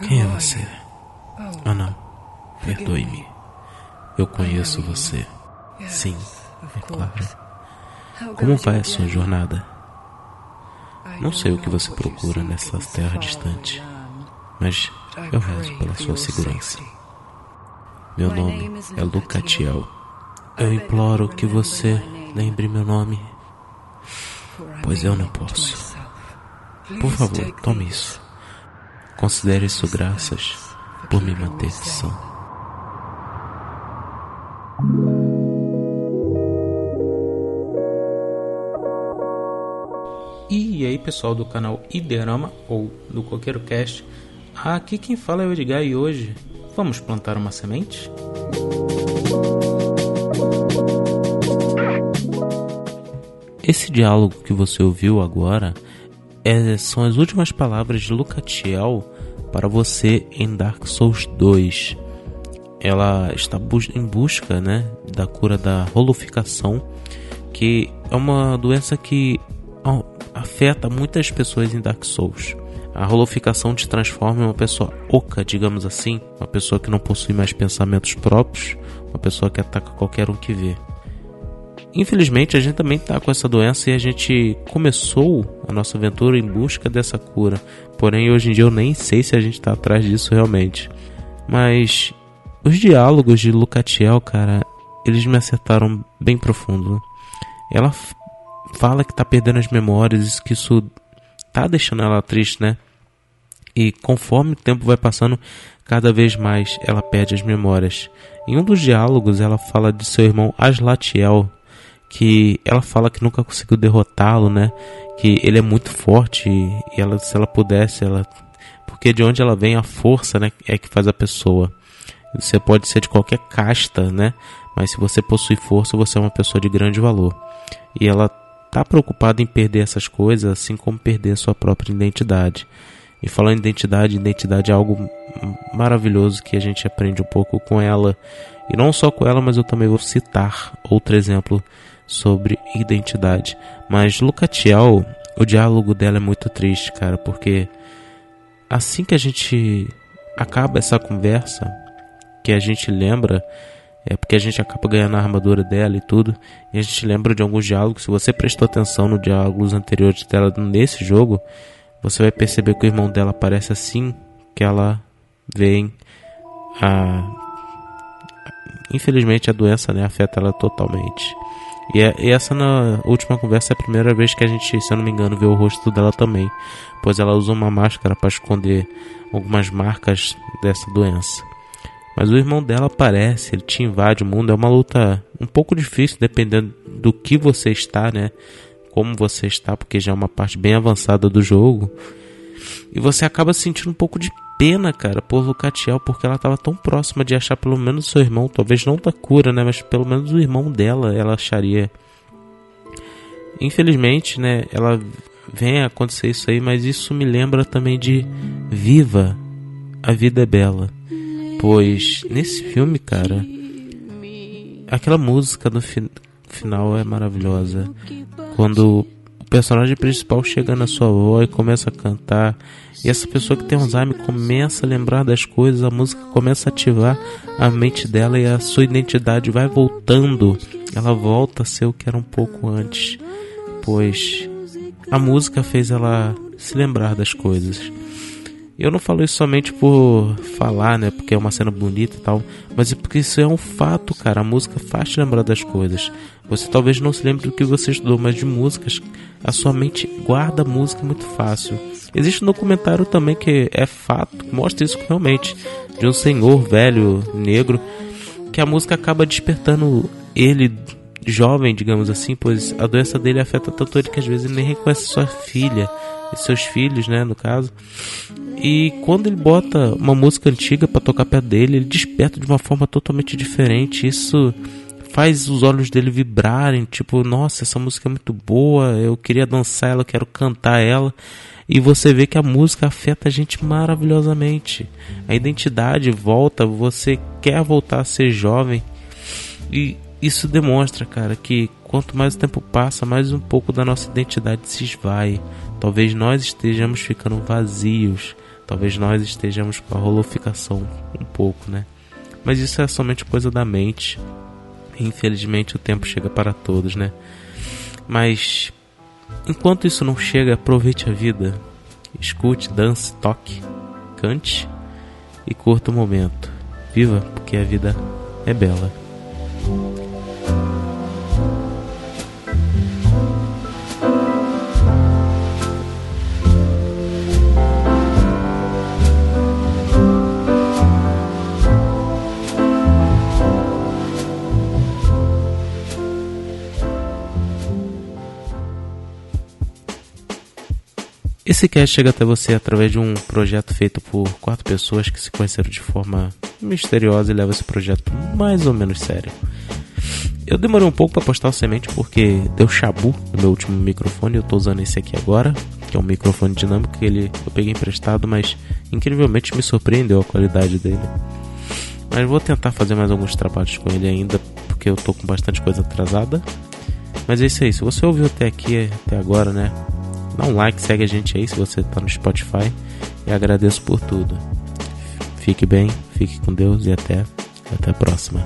Quem é você? Ah, não. Perdoe-me. Eu conheço você. Sim, é claro. Como vai a sua jornada? Não sei o que você procura nessa terra distante, mas eu rezo pela sua segurança. Meu nome é Lucatiel. Eu imploro que você lembre meu nome, pois eu não posso. Por favor, tome isso. Considere isso graças por me manter são. E aí pessoal do canal Iberama ou do Coqueiro Cast, aqui quem fala é o Edgar e hoje vamos plantar uma semente? Esse diálogo que você ouviu agora é, são as últimas palavras de Lucatiel para você em Dark Souls 2. Ela está em busca né, da cura da roloficação, que é uma doença que afeta muitas pessoas em Dark Souls. A roloficação te transforma em uma pessoa oca, digamos assim, uma pessoa que não possui mais pensamentos próprios, uma pessoa que ataca qualquer um que vê. Infelizmente, a gente também está com essa doença e a gente começou a nossa aventura em busca dessa cura. Porém, hoje em dia eu nem sei se a gente está atrás disso realmente. Mas os diálogos de Lucatiel, cara, eles me acertaram bem profundo. Ela fala que está perdendo as memórias, que isso tá deixando ela triste, né? E conforme o tempo vai passando, cada vez mais ela perde as memórias. Em um dos diálogos, ela fala de seu irmão Aslatiel, que ela fala que nunca conseguiu derrotá-lo, né? Que ele é muito forte e ela, se ela pudesse, ela porque de onde ela vem a força, né, é que faz a pessoa. Você pode ser de qualquer casta, né? Mas se você possui força, você é uma pessoa de grande valor. E ela tá preocupada em perder essas coisas, assim como perder sua própria identidade. E falando em identidade, identidade é algo maravilhoso que a gente aprende um pouco com ela. E não só com ela, mas eu também vou citar outro exemplo sobre identidade. Mas Lucatiel, o diálogo dela é muito triste, cara, porque assim que a gente acaba essa conversa, que a gente lembra, é porque a gente acaba ganhando a armadura dela e tudo, e a gente lembra de alguns diálogos. Se você prestou atenção nos diálogos anteriores dela nesse jogo, você vai perceber que o irmão dela aparece assim que ela vem a infelizmente a doença né, afeta ela totalmente. E, é, e, essa na última conversa é a primeira vez que a gente, se eu não me engano, vê o rosto dela também, pois ela usa uma máscara para esconder algumas marcas dessa doença. Mas o irmão dela aparece, ele te invade o mundo, é uma luta um pouco difícil dependendo do que você está, né? Como você está, porque já é uma parte bem avançada do jogo. E você acaba sentindo um pouco de pena, cara, por Lucatiel, porque ela estava tão próxima de achar pelo menos seu irmão, talvez não da cura, né, mas pelo menos o irmão dela, ela acharia. Infelizmente, né, ela vem a acontecer isso aí, mas isso me lembra também de Viva, a vida é bela. Pois nesse filme, cara, aquela música no fi final é maravilhosa. Quando personagem principal chega na sua voz e começa a cantar. E essa pessoa que tem Alzheimer começa a lembrar das coisas, a música começa a ativar a mente dela e a sua identidade vai voltando. Ela volta a ser o que era um pouco antes, pois a música fez ela se lembrar das coisas. Eu não falo isso somente por falar, né? Porque é uma cena bonita e tal. Mas é porque isso é um fato, cara. A música faz te lembrar das coisas. Você talvez não se lembre do que você estudou, mas de músicas, a sua mente guarda música muito fácil. Existe um documentário também que é fato, que mostra isso realmente. De um senhor velho, negro, que a música acaba despertando ele jovem, digamos assim, pois a doença dele afeta tanto ele que às vezes ele nem reconhece sua filha seus filhos, né, no caso. E quando ele bota uma música antiga para tocar perto dele, ele desperta de uma forma totalmente diferente. Isso faz os olhos dele vibrarem, tipo, nossa, essa música é muito boa, eu queria dançar ela, quero cantar ela. E você vê que a música afeta a gente maravilhosamente. A identidade volta, você quer voltar a ser jovem. E isso demonstra, cara, que quanto mais o tempo passa, mais um pouco da nossa identidade se esvai. Talvez nós estejamos ficando vazios Talvez nós estejamos com a roloficação um pouco, né? Mas isso é somente coisa da mente. Infelizmente o tempo chega para todos, né? Mas enquanto isso não chega, aproveite a vida. Escute, dance, toque, cante e curta o momento. Viva, porque a vida é bela. Esse cast chega até você através de um projeto feito por quatro pessoas que se conheceram de forma misteriosa e levam esse projeto mais ou menos sério. Eu demorei um pouco para postar o semente porque deu chabu no meu último microfone. Eu estou usando esse aqui agora, que é um microfone dinâmico que ele eu peguei emprestado, mas incrivelmente me surpreendeu a qualidade dele. Mas vou tentar fazer mais alguns trabalhos com ele ainda, porque eu estou com bastante coisa atrasada. Mas é isso aí. Se você ouviu até aqui, até agora, né? Dá um like, segue a gente aí se você está no Spotify. E agradeço por tudo. Fique bem, fique com Deus e até, até a próxima.